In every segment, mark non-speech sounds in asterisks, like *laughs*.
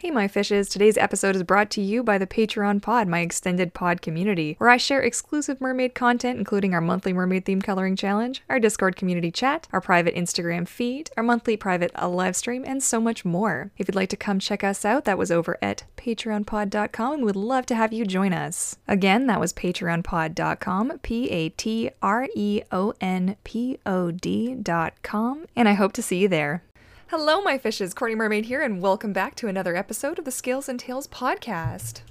Hey, my fishes. Today's episode is brought to you by the Patreon Pod, my extended pod community, where I share exclusive mermaid content, including our monthly mermaid theme coloring challenge, our Discord community chat, our private Instagram feed, our monthly private uh, live stream, and so much more. If you'd like to come check us out, that was over at patreonpod.com, and we'd love to have you join us. Again, that was patreonpod.com, P A T R E O N P O D.com, and I hope to see you there. Hello, my fishes. Courtney Mermaid here, and welcome back to another episode of the Scales and Tails podcast.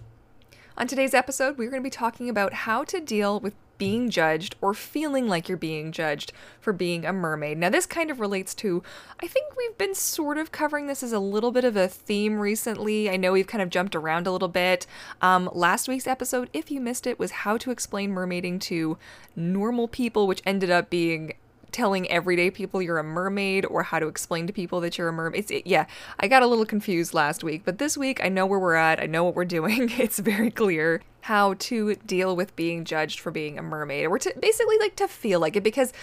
On today's episode, we're going to be talking about how to deal with being judged or feeling like you're being judged for being a mermaid. Now, this kind of relates to, I think we've been sort of covering this as a little bit of a theme recently. I know we've kind of jumped around a little bit. Um, last week's episode, if you missed it, was how to explain mermaiding to normal people, which ended up being telling everyday people you're a mermaid or how to explain to people that you're a mermaid. It's, it, yeah, I got a little confused last week, but this week I know where we're at. I know what we're doing. *laughs* It's very clear how to deal with being judged for being a mermaid or to basically like to feel like it because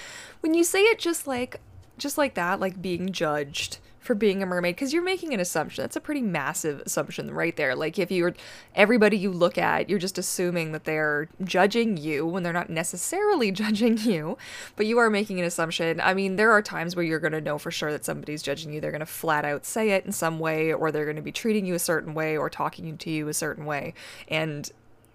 when you say it just like just like that, like being judged, for being a mermaid because you're making an assumption. That's a pretty massive assumption right there. Like if you're everybody you look at, you're just assuming that they're judging you when they're not necessarily *laughs* judging you, but you are making an assumption. I mean, there are times where you're going to know for sure that somebody's judging you. They're going to flat out say it in some way or they're going to be treating you a certain way or talking to you a certain way. And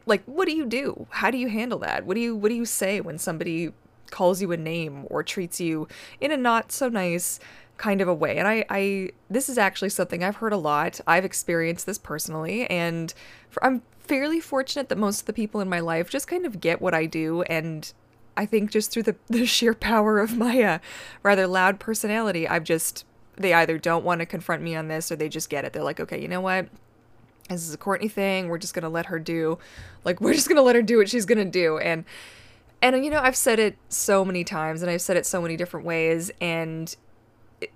like what do you do? How do you handle that? What do you what do you say when somebody calls you a name or treats you in a not so nice kind of a way. And I, I this is actually something I've heard a lot. I've experienced this personally, and for, I'm fairly fortunate that most of the people in my life just kind of get what I do and I think just through the, *laughs* the sheer power of my uh, rather loud personality, I've just they either don't want to confront me on this or they just get it. They're like, okay, you know what? This is a Courtney thing. We're just gonna let her do, like, we're just gonna let her do what she's gonna do. And and you know, I've said it so many times, and I've said it so many different ways, and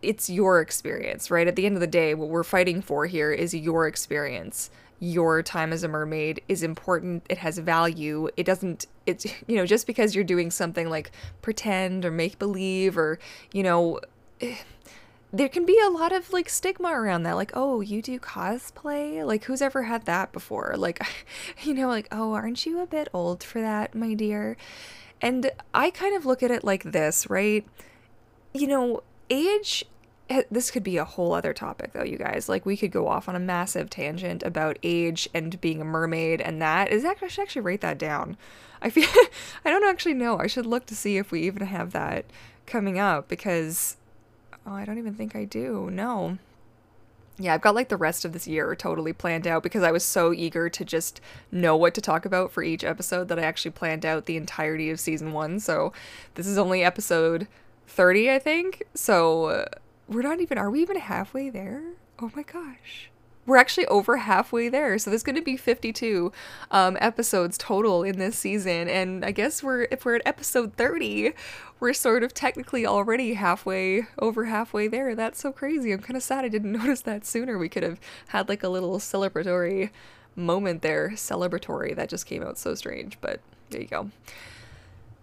it's your experience, right? At the end of the day, what we're fighting for here is your experience. Your time as a mermaid is important. It has value. It doesn't, it's, *laughs* you know, just because you're doing something like pretend or make believe or, you know, *sighs* there can be a lot of like stigma around that. Like, oh, you do cosplay? Like, who's ever had that before? *laughs* Like, you know, like, oh, aren't you a bit old for that, my dear? And I kind of look at it like this, right? You know, age eh, this could be a whole other topic though you guys. Like we could go off on a massive tangent about age and being a mermaid and that. Is actually I should actually write that down. I feel *laughs* I don't actually know. I should look to see if we even have that coming up because oh I don't even think I do. No. Yeah, I've got like the rest of this year totally planned out because I was so eager to just know what to talk about for each episode that I actually planned out the entirety of season one. So this is only episode 30, I think. So uh, we're not even, are we even halfway there? Oh my gosh. We're actually over halfway there. So there's going to be 52 um, episodes total in this season. And I guess we're, if we're at episode 30, we're sort of technically already halfway, over halfway there. That's so crazy. I'm kind of sad I didn't *laughs* notice that sooner. We could have had like a little celebratory moment there. Celebratory. That just came out so strange, but there you go.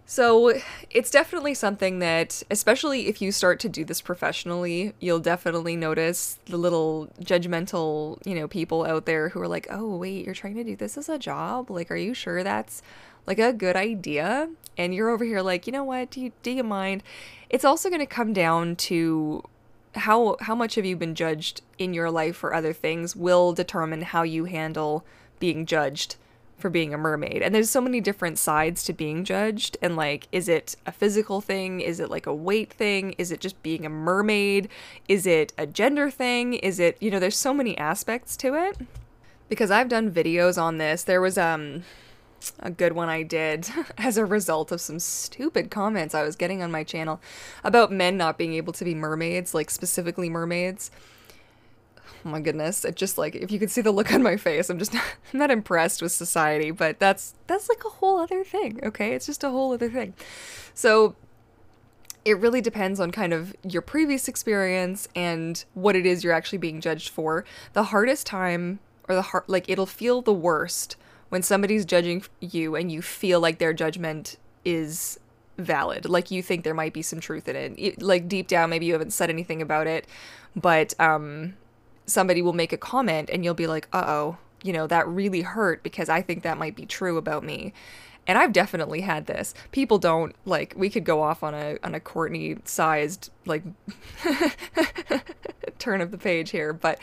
So it's definitely something that, especially if you start to do this professionally, you'll definitely notice the little judgmental, you know, people out there who are like, oh, wait, you're trying to do this as a job? Like, are you sure that's like a good idea? And you're over here like, you know what? Do you, do you mind? It's also going to come down to how how much have you been judged in your life for other things will determine how you handle being judged for being a mermaid. And there's so many different sides to being judged. And like, is it a physical thing? Is it like a weight thing? Is it just being a mermaid? Is it a gender thing? Is it, you know, there's so many aspects to it. Because I've done videos on this. There was um a good one I did *laughs* as a result of some stupid comments I was getting on my channel about men not being able to be mermaids, like specifically mermaids oh my goodness. It just like if you could see the look on my face i'm just not, *laughs* I'm not impressed with society but that's that's like a whole other thing okay? It's just a whole other thing. So it really depends on kind of your previous experience and what it is you're actually being judged for. The hardest time or the hard like it'll feel the worst when somebody's judging you and you feel like their judgment is valid like you think there might be some truth in it. it like deep down maybe you haven't said anything about it but um somebody will make a comment and you'll be like, uh oh, you know, that really hurt because I think that might be true about me. And I've definitely had this. People don't like we could go off on a on a Courtney sized like *laughs* turn of the page here, but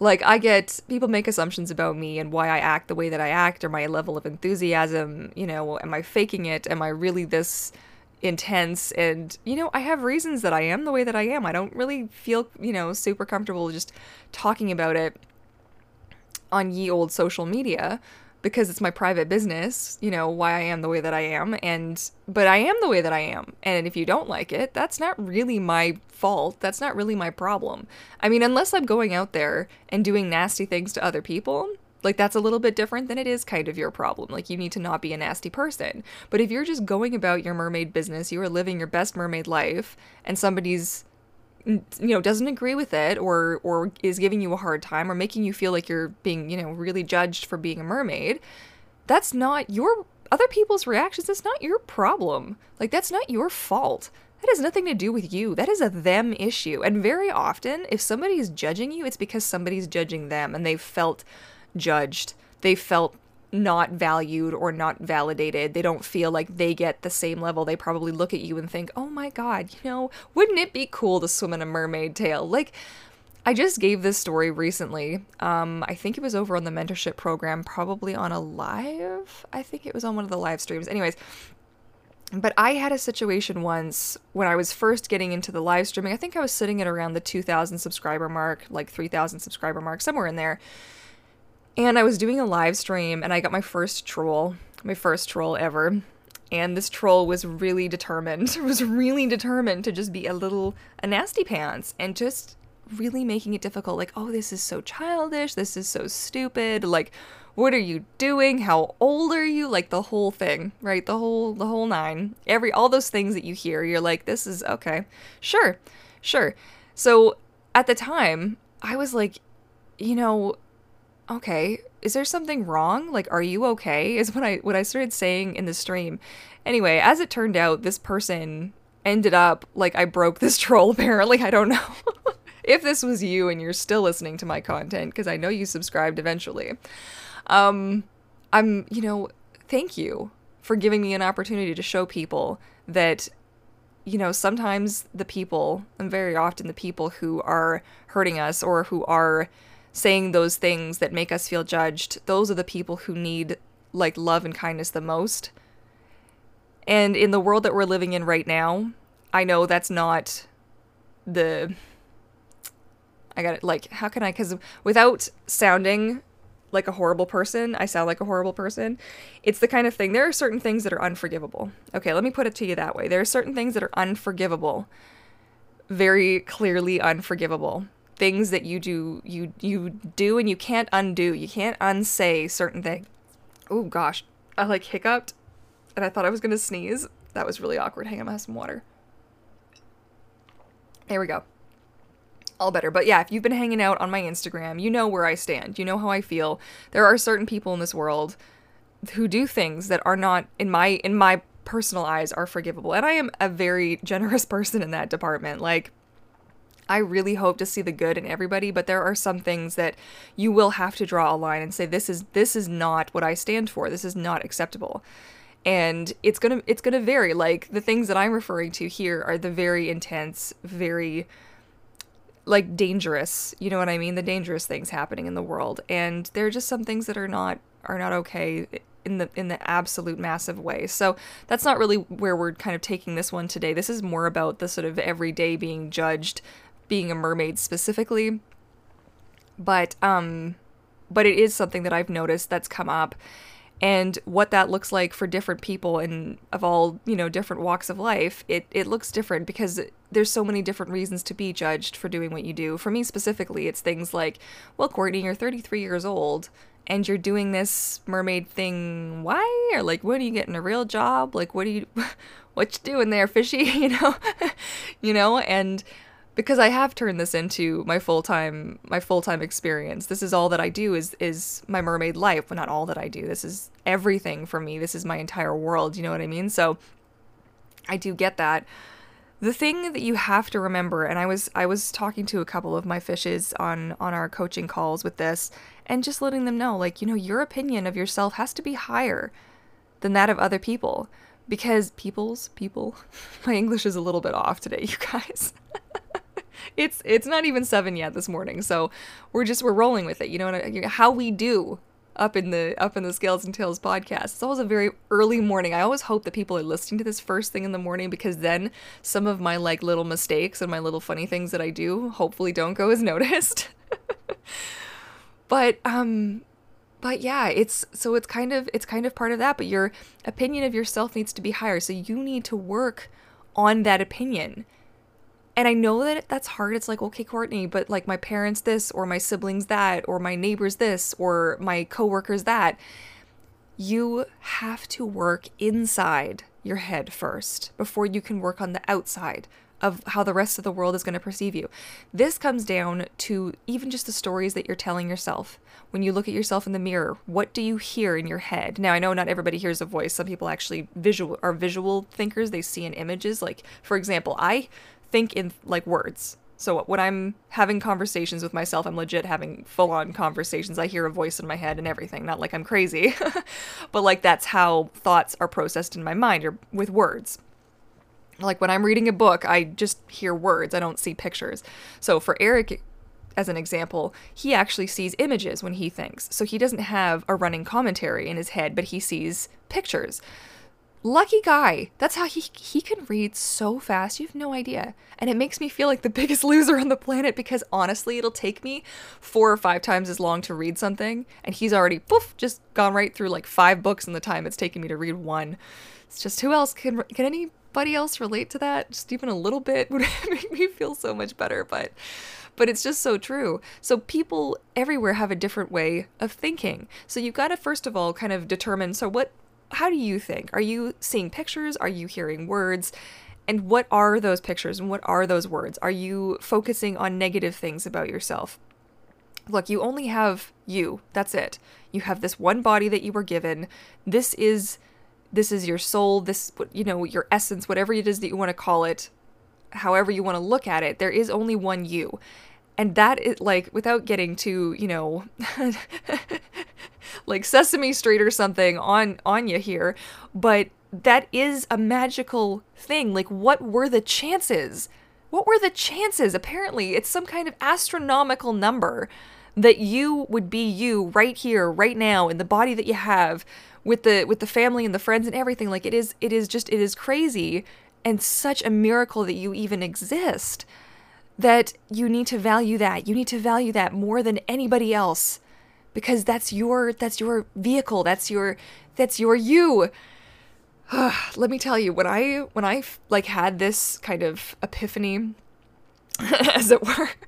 like I get people make assumptions about me and why I act the way that I act or my level of enthusiasm, you know, am I faking it? Am I really this intense and you know, I have reasons that I am the way that I am. I don't really feel, you know, super comfortable just talking about it on ye old social media because it's my private business, you know, why I am the way that I am and but I am the way that I am. And if you don't like it, that's not really my fault. That's not really my problem. I mean, unless I'm going out there and doing nasty things to other people, like that's a little bit different than it is kind of your problem. Like you need to not be a nasty person. But if you're just going about your mermaid business, you are living your best mermaid life and somebody's you know doesn't agree with it or or is giving you a hard time or making you feel like you're being you know really judged for being a mermaid that's not your other people's reactions that's not your problem like that's not your fault that has nothing to do with you that is a them issue and very often if somebody is judging you it's because somebody's judging them and they've felt judged they felt not valued or not validated. They don't feel like they get the same level. They probably look at you and think, oh my god, you know, wouldn't it be cool to swim in a mermaid tail? Like, I just gave this story recently. Um, I think it was over on the mentorship program, probably on a live. I think it was on one of the live streams. Anyways, but I had a situation once when I was first getting into the live streaming. I think I was sitting at around the 2,000 subscriber mark, like 3,000 subscriber mark, somewhere in there. And I was doing a live stream and I got my first troll, my first troll ever. And this troll was really determined, *laughs* was really determined to just be a little, a nasty pants and just really making it difficult. Like, oh, this is so childish. This is so stupid. Like, what are you doing? How old are you? Like the whole thing, right? The whole, the whole nine. Every, all those things that you hear, you're like, this is okay. Sure, sure. So at the time, I was like, you know, okay, is there something wrong? Like, are you okay? Is what I what I started saying in the stream. Anyway, as it turned out, this person ended up like I broke this *laughs* troll. Apparently, I don't know *laughs* if this was you and you're still listening to my content because I know you subscribed eventually. Um, I'm you know thank you for giving me an opportunity to show people that you know sometimes the people and very often the people who are hurting us or who are saying those things that make us feel judged, those are the people who need like love and kindness the most. And in the world that we're living in right now, I know that's not the I got it like how can I cuz without sounding like a horrible person, I sound like a horrible person. It's the kind of thing there are certain things that are unforgivable. Okay, let me put it to you that way. There are certain things that are unforgivable. Very clearly unforgivable things that you do you you do and you can't undo. You can't unsay certain things. Oh gosh, I like hiccuped and I thought I was gonna sneeze. That was really awkward. Hang on, I have some water. There we go. All better. But yeah, if you've been hanging out on my Instagram, you know where I stand. You know how I feel. There are certain people in this world who do things that are not in my in my personal eyes are forgivable. And I am a very *laughs* generous person in that department. Like I really hope to see the good in everybody, but there are some things that you will have to draw a line and say this is this is not what I stand for. This is not acceptable. And it's going to it's going to vary. Like the things that I'm referring to here are the very intense, very like dangerous, you know what I mean? The dangerous things happening in the world. And there are just some things that are not are not okay in the in the absolute massive way. So that's not really where we're kind of taking this one today. This is more about the sort of everyday being judged being a mermaid specifically. But um but it is something that I've noticed that's come up and what that looks like for different people and of all, you know, different walks of life, it it looks different because there's so many different reasons to be judged for doing what you do. For me specifically, it's things like, well, Courtney, you're 33 years old and you're doing this mermaid thing. Why? Or like when are you getting a real job? Like what are you *laughs* what you doing there fishy? *laughs* You know? *laughs* You know? And because I have turned this into my full-time my full-time experience. This is all that I do is is my mermaid life, well not all that I do. This is everything for me. This is my entire world, you know what I mean? So I do get that the thing that you have to remember and I was I was talking to a couple of my fishes on on our coaching calls with this and just letting them know like you know your opinion of yourself has to be higher than that of other people because people's people *laughs* my english is a little bit off today you guys *laughs* it's it's not even 7 yet this morning so we're just we're rolling with it you know how we do up in the up in the scales and tails podcast. It's always a very early morning. I always hope that people are listening to this first thing in the morning because then some of my like little mistakes and my little funny things that i do hopefully don't go as noticed. *laughs* But um but yeah it's so it's kind of it's kind of part of that but your opinion of yourself needs to be higher. So you need to work on that opinion and I know that that's hard. It's like, okay, Courtney, but like my parents this, or my siblings that, or my neighbors this, or my coworkers that. You have to work inside your head first before you can work on the outside of how the rest of the world is going to perceive you. This comes down to even just the stories that you're telling yourself. When you look at yourself in the mirror, what do you hear in your head? Now, I know not everybody hears a voice. Some people actually visual are visual thinkers. They see in images. Like, for example, I think in like words. So when I'm having conversations with myself, I'm legit having full on conversations. I hear a voice in my head and everything, not like I'm crazy. *laughs* but like that's how thoughts are processed in my mind or with words. Like when I'm reading a book, I just hear words, I don't see pictures. So for Eric, as an example, he actually sees images when he thinks. So he doesn't have a running commentary in his head, but he sees pictures. Lucky guy. That's how he he can read so fast. You have no idea. And it makes me feel like the biggest *laughs* loser on the planet because honestly, it'll take me 4 or 5 times as long to read something and he's already poof just gone right through like 5 books in the time it's taken me to read one. It's just who else can can anybody else relate to that? Just even a little bit *laughs* would *laughs* make me feel so much better, but but it's just so true. So people everywhere have a different way of thinking. So you've got to first of all kind of determine so what how do you think? Are you seeing pictures? Are you hearing words? And what are those pictures and what are those words? Are you focusing on negative things about yourself? Look, you only have you. That's it. You have this one body that you were given. This is this is your soul, this, you know, your essence, whatever it is that you want to call it, however you want to look at it, there is only one you. And that is like, without getting to, you know, *laughs* like Sesame Street or something on on you here, but that is a magical thing. Like, what were the chances? What were the chances? Apparently, it's some kind of astronomical number that you would be you right here, right now, in the body that you have, with the with the family and the friends and everything like it is it is just it is crazy and such a miracle that you even exist that you need to value that you need to value that more than anybody else because that's your that's your vehicle that's your that's your you *sighs* let me tell you when i when i like had this kind of epiphany *laughs* as it were *laughs*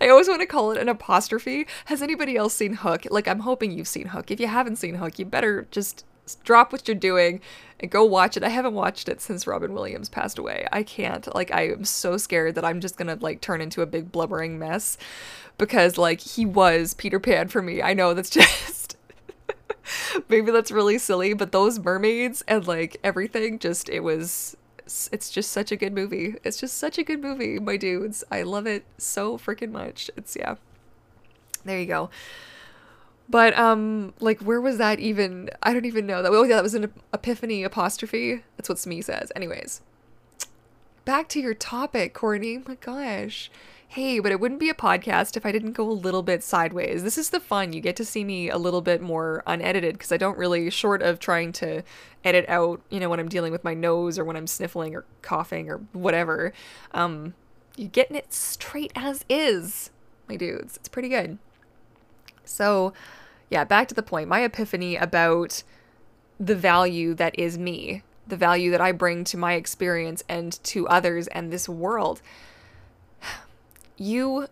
I always want to call it an apostrophe. Has anybody else seen Hook? Like, I'm hoping you've seen Hook. If you haven't seen Hook, you better just drop what you're doing and go watch it. I haven't watched it since Robin Williams passed away. I can't. Like, I am so scared that I'm just gonna, like, turn into a big blubbering mess because, like, he was Peter Pan for me. I know that's *laughs* just. Maybe that's really silly, but those mermaids and, like, everything just, it was it's it's just such a good movie. It's just such a good movie, my dudes. I love it so freaking much. It's yeah. There you go. But um like where was that even I don't even know that oh yeah that was an epiphany apostrophe. That's what Smee says. Anyways. Back to your topic, Courtney. My gosh hey, but it wouldn't be a podcast if I didn't go a little bit sideways. This is the fun. You get to see me a little bit more unedited because I don't really, short of trying to edit out, you know, when I'm dealing with my nose or when I'm sniffling or coughing or whatever, um, you're getting it straight as is, my dudes. It's pretty good. So, yeah, back to the point. My epiphany about the value that is me, the value that I bring to my experience and to others and this world *sighs* you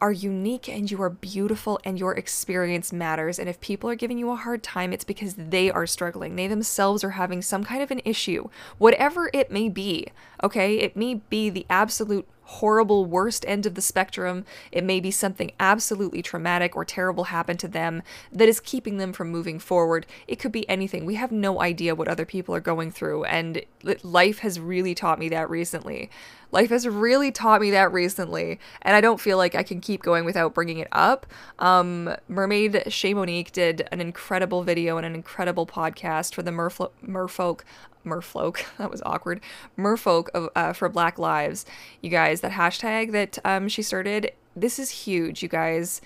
are unique and you are beautiful and your experience matters. And if people are giving you a hard time, it's because they are struggling. They themselves are having some kind of an issue, whatever it may be. Okay. It may be the absolute horrible worst end of the spectrum. It may be something absolutely traumatic or terrible happened to them that is keeping them from moving forward. It could be anything. We have no idea what other people are going through, and life has really taught me that recently. Life has really taught me that recently, and I don't feel like I can keep going without bringing it up. Um, Mermaid Shay Monique did an incredible video and an incredible podcast for the Merfolk merfolk *laughs* that was awkward merfolk of, uh, for black lives. You guys that hashtag that um, she started this is huge you guys.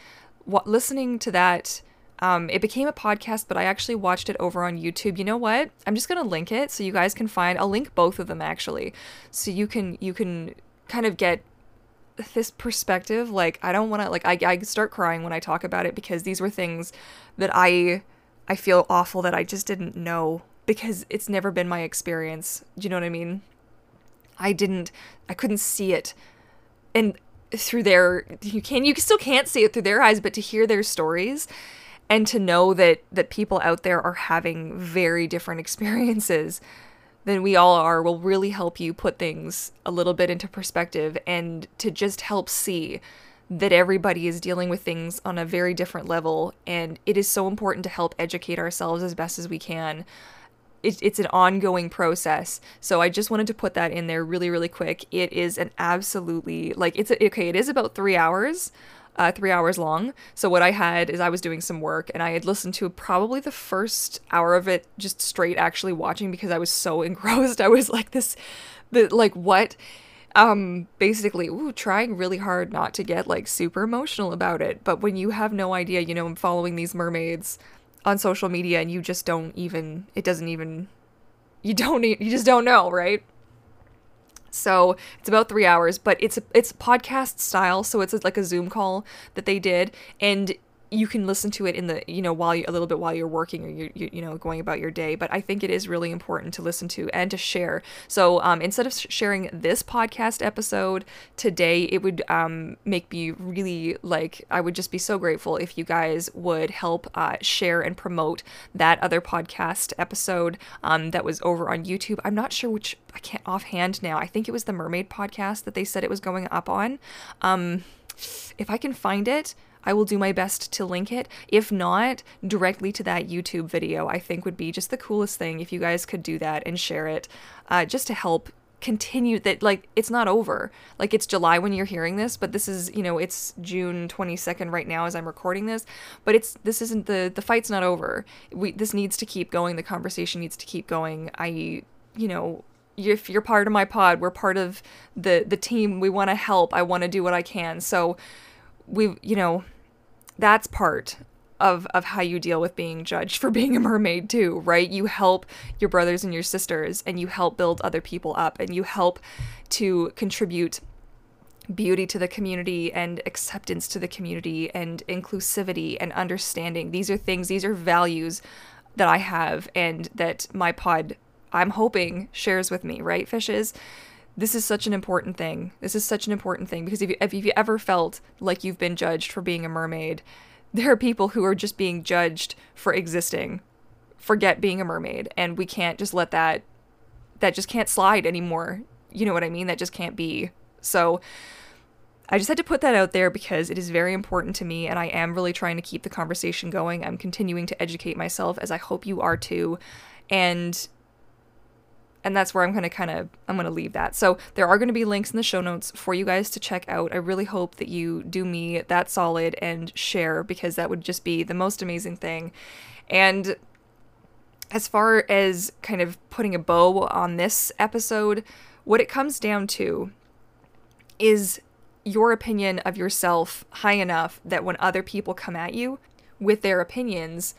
What, listening to that um, it became a podcast but i actually watched it over on youtube. You know what? I'm just gonna link it so you guys can find i'll link both of them actually. So you can you can kind of get this perspective like i don't want to like I, I start crying when i talk about it because these were things that i i feel awful that i just didn't know because it's never been my experience. Do you know what I mean? I didn't I couldn't see it. And through their you can you still can't see it through their eyes, but to hear their stories and to know that that people out there are having very different *laughs* experiences than we all are will really help you put things a little bit into perspective and to just help see that everybody is dealing with things on a very different level and it is so important to help educate ourselves as best as we can it, it's an ongoing process. So I just wanted to put that in there really, really quick. It is an absolutely like it's a, okay. It is about three hours. Uh, three hours long. So what I had is I was doing some work and I had listened to probably the first hour of it just straight actually watching because I was so *laughs* engrossed. I was like this, the like what, um, basically, ooh, trying really hard not to get like super emotional about it. But when you have no idea, you know, I'm following these mermaids on social media and you just don't even it doesn't even you don't need—you just don't know, right? So it's about three hours, but it's a, it's podcast style, so it's like a Zoom call that they did, and you can listen to it in the you know while you a little bit while you're working or you you know going about your day but i think it is really important to listen to and to share. So um, instead of sharing this podcast episode today it would um, make me really like i would just be so grateful if you guys would help uh, share and promote that other podcast episode um, that was over on youtube. I'm not sure which i can't offhand now. I think it was the mermaid podcast that they said it was going up on. Um, if i can find it I will do my best to link it. If not, directly to that YouTube video, I think would be just the coolest thing if you guys could do that and share it uh, just to help continue that like it's not over. Like it's july when you're hearing this but this is you know it's june 22nd right now as i'm recording this but it's this isn't the the fight's not over. We this needs to keep going. The conversation needs to keep going. I you know if you're part of my pod we're part of the the team. We want to help. I want to do what i can. So we you know that's part of of how you deal with being judged for *laughs* being a mermaid too, right? You help your brothers and your sisters and you help build other people up and you help to contribute beauty to the community and acceptance to the community and inclusivity and understanding. These are things, these are values that I have and that my pod I'm hoping shares with me, right, fishes? This is such an important thing. This is such an important thing because if you, if you ever felt like you've been judged for being a mermaid, *laughs* there are people who are just being judged for existing. Forget being a mermaid, and we can't just let that that just can't slide anymore. You know what I mean? That just can't be. So I just had to put that out there because it is very important to me and I am really trying to keep the conversation going. I'm continuing to educate myself as I hope you are too. And and that's where I'm going to kind of I'm going to leave that. So there are going to be links in the show notes for you guys to check out. I really hope that you do me that solid and share because that would just be the most amazing thing. And as far as kind of putting a bow on this episode, what it comes down to is your opinion of yourself high enough that when other people come at you with their opinions,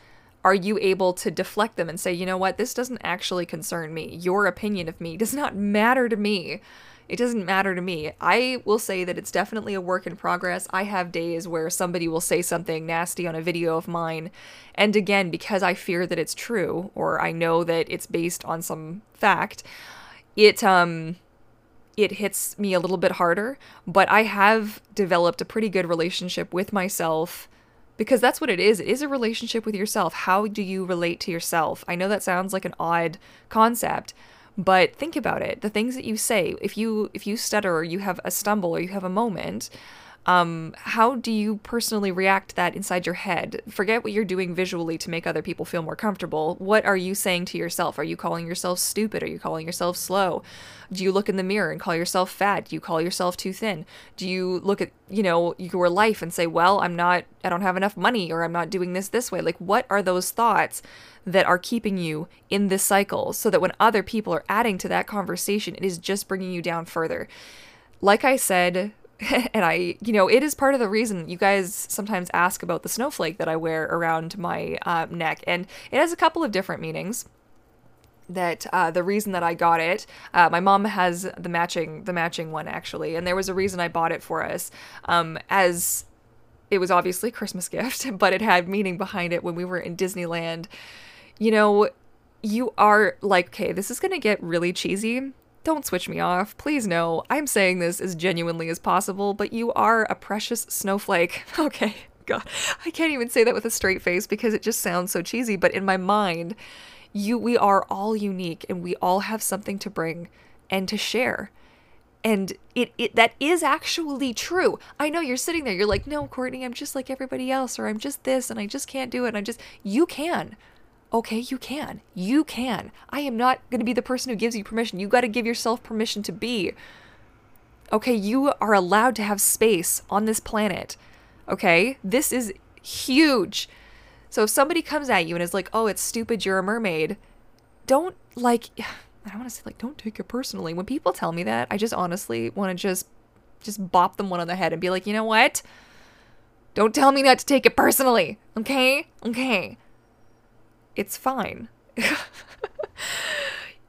are you able to deflect them and say, you know what, this doesn't actually concern me. Your opinion of me *laughs* does not matter to me. It doesn't matter to me. I will say that it's definitely a work in progress. I have days where somebody will say something nasty on a video of mine. And again, because I fear that it's true or I know that it's based on some fact, it um it hits me a little bit harder, but I have developed a pretty good relationship with myself because that's what it is. It is a relationship with yourself. How do you relate to yourself? I know that sounds like an odd concept, But think about it. The things that you say, if you if you stutter or you have a stumble or you have a moment, um, how do you personally react to that inside your head? Forget what you're doing visually to make other people feel more comfortable. What are you saying to yourself? Are you calling yourself stupid? Are you calling yourself slow? Do you look in the mirror and call yourself fat? Do you call yourself too thin? Do you look at, you know, your life and say, well, I'm not, I don't have enough money or I'm not doing this this way? Like, what are those thoughts that are keeping you in this cycle so that when other people are adding to that conversation, it is just bringing you down further? Like I said *laughs* and I, you know, it is part of the reason you guys sometimes ask about the snowflake that I wear around my uh, neck, and it has a couple of different meanings. That uh, the reason that I got it, uh, my mom has the matching the matching one actually, and there was a reason I bought it for us, um, as it was obviously a Christmas *laughs* gift, but it had meaning behind it when we were in Disneyland. You know, you are like, okay, this is gonna get really cheesy, don't switch me off. Please no. I'm saying this as genuinely as possible, but you are a precious snowflake. *laughs* Okay. God. I can't even say that with a straight face because it just sounds so cheesy, but in my mind, you we are all unique and we all have something to bring and to share. And it, it that is actually true. I know you're sitting there, you're like, no, Courtney, I'm just like everybody else, or I'm just this and I just can't do it. And I just you can. Okay, you can. You can. I am not going to be the person who gives you permission. You got to give yourself permission to be. Okay, you are allowed to have space on this planet. Okay? This is huge. So if somebody comes at you and is like, "Oh, it's stupid you're a mermaid." Don't like *sighs* I don't want to say like don't take it personally. When people tell me that, I just honestly want to just just bop them one on the head and be like, "You know what? Don't tell me not to take it personally." Okay? Okay it's fine. *laughs*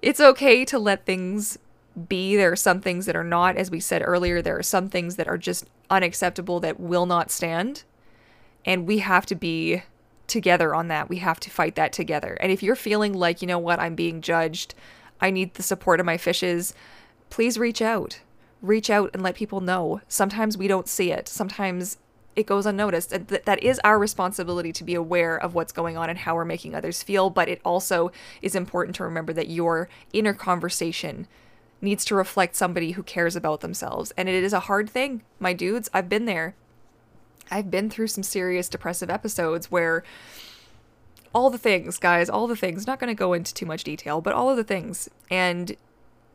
it's okay to let things be. There are some things that are not, as we said earlier, there are some things that are just unacceptable that will not stand. And we have to be together on that. We have to fight that together. And if you're feeling like, you know what, I'm being judged, I need the support of my fishes, please reach out. Reach out and let people know. Sometimes we don't see it. Sometimes it goes unnoticed. Th- that is our responsibility to be aware of what's going on and how we're making others feel. But it also is important to remember that your inner conversation needs to reflect somebody who cares about themselves. And it is a hard thing, my dudes. I've been there. I've been through some serious depressive episodes where all the things, guys, all the things, not going to go into too much detail, but all of the things. And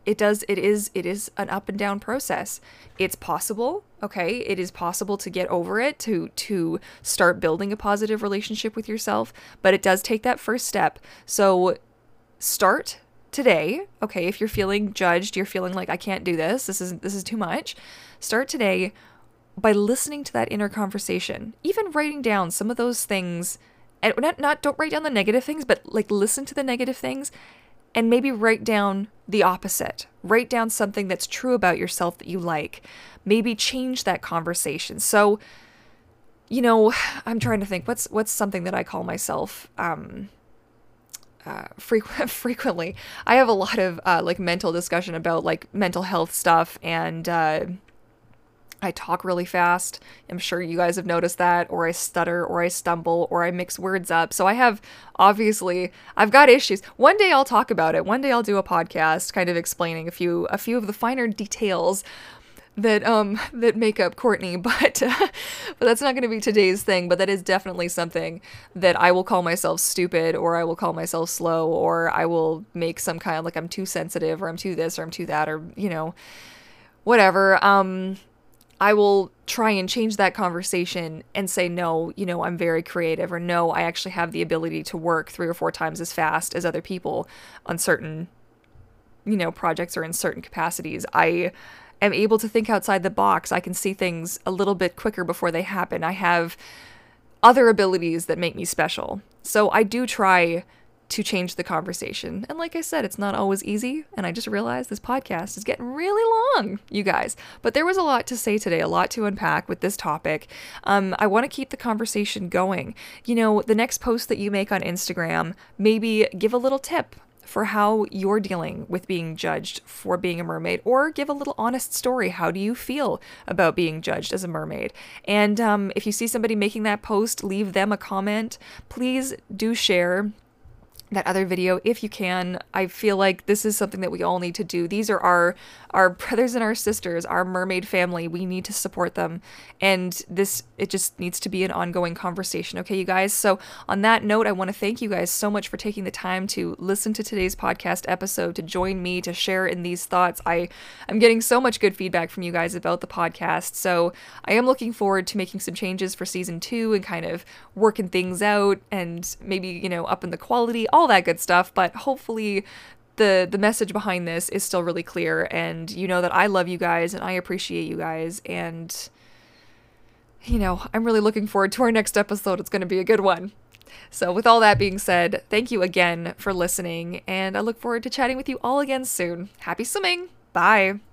it does it is it is an up and down process it's possible okay it is possible to get over it to to start building a positive relationship with yourself but it does take that first step. So start today. Okay if you're feeling judged you're feeling like i can't do this. This is this is too much. Start today by listening to that inner conversation. Even writing down some of those things and not not don't write down the negative things but like listen to the negative things and maybe write down the opposite. Write down something that's true about yourself that you like. Maybe change that conversation. So, you know, I'm trying to think what's what's something that I call myself um uh, frequent *laughs* frequently. I have a lot of uh, like mental discussion about like mental health stuff and uh, I talk really fast. I'm sure you guys have noticed that, or I stutter, or I stumble, or I mix words up. So I have obviously I've got issues. One day I'll talk about it. One day I'll do a podcast kind of explaining a few a few of the finer details that um *laughs* that make up Courtney, *laughs* but uh, but that's not going to be today's thing. But that is definitely something that I will call myself stupid, or I will call myself slow, or I will make some kind of like I'm too sensitive, or I'm too this, or I'm too that, or you know, whatever. Um, I will try and change that conversation and say, no, you know, I'm very creative, or no, I actually have the ability to work three or four times as fast as other people on certain, you know, projects or in certain capacities. I am able to think outside the box. I can see things a little bit quicker before they happen. I have other abilities that make me special. So I do try to change the conversation. And like I said, it's not always easy. And I just realized this podcast is getting really long, you guys. But there was a lot to say today, a lot to unpack with this topic. Um, I want to keep the conversation going. You know, the next post that you make on Instagram, maybe give a little tip for how you're dealing with being judged for being a mermaid, or give a little honest story. How do you feel about being judged as a mermaid? And um, if you see somebody making that post, leave them a comment. Please do share that other video if you can. I feel like this is something that we all need to do. These are our our brothers and our sisters, our mermaid family. We need to support them. And this it just needs to be an ongoing conversation, okay you guys? So on that note, I want to thank you guys so much for taking the time to listen to today's podcast episode, to join me, to share in these thoughts. I I'm getting so much good feedback from you guys about the podcast. So I am looking forward to making some changes for season 2 and kind of working things out and maybe, you know, up in the quality. All that good stuff, but hopefully the the message behind this is still really clear and you know that I love you guys and I appreciate you guys and you know, I'm really looking forward to our next episode. It's going to be a good one. So, with all that being said, thank you again for listening, and I look forward to chatting with you all again soon. Happy swimming! Bye!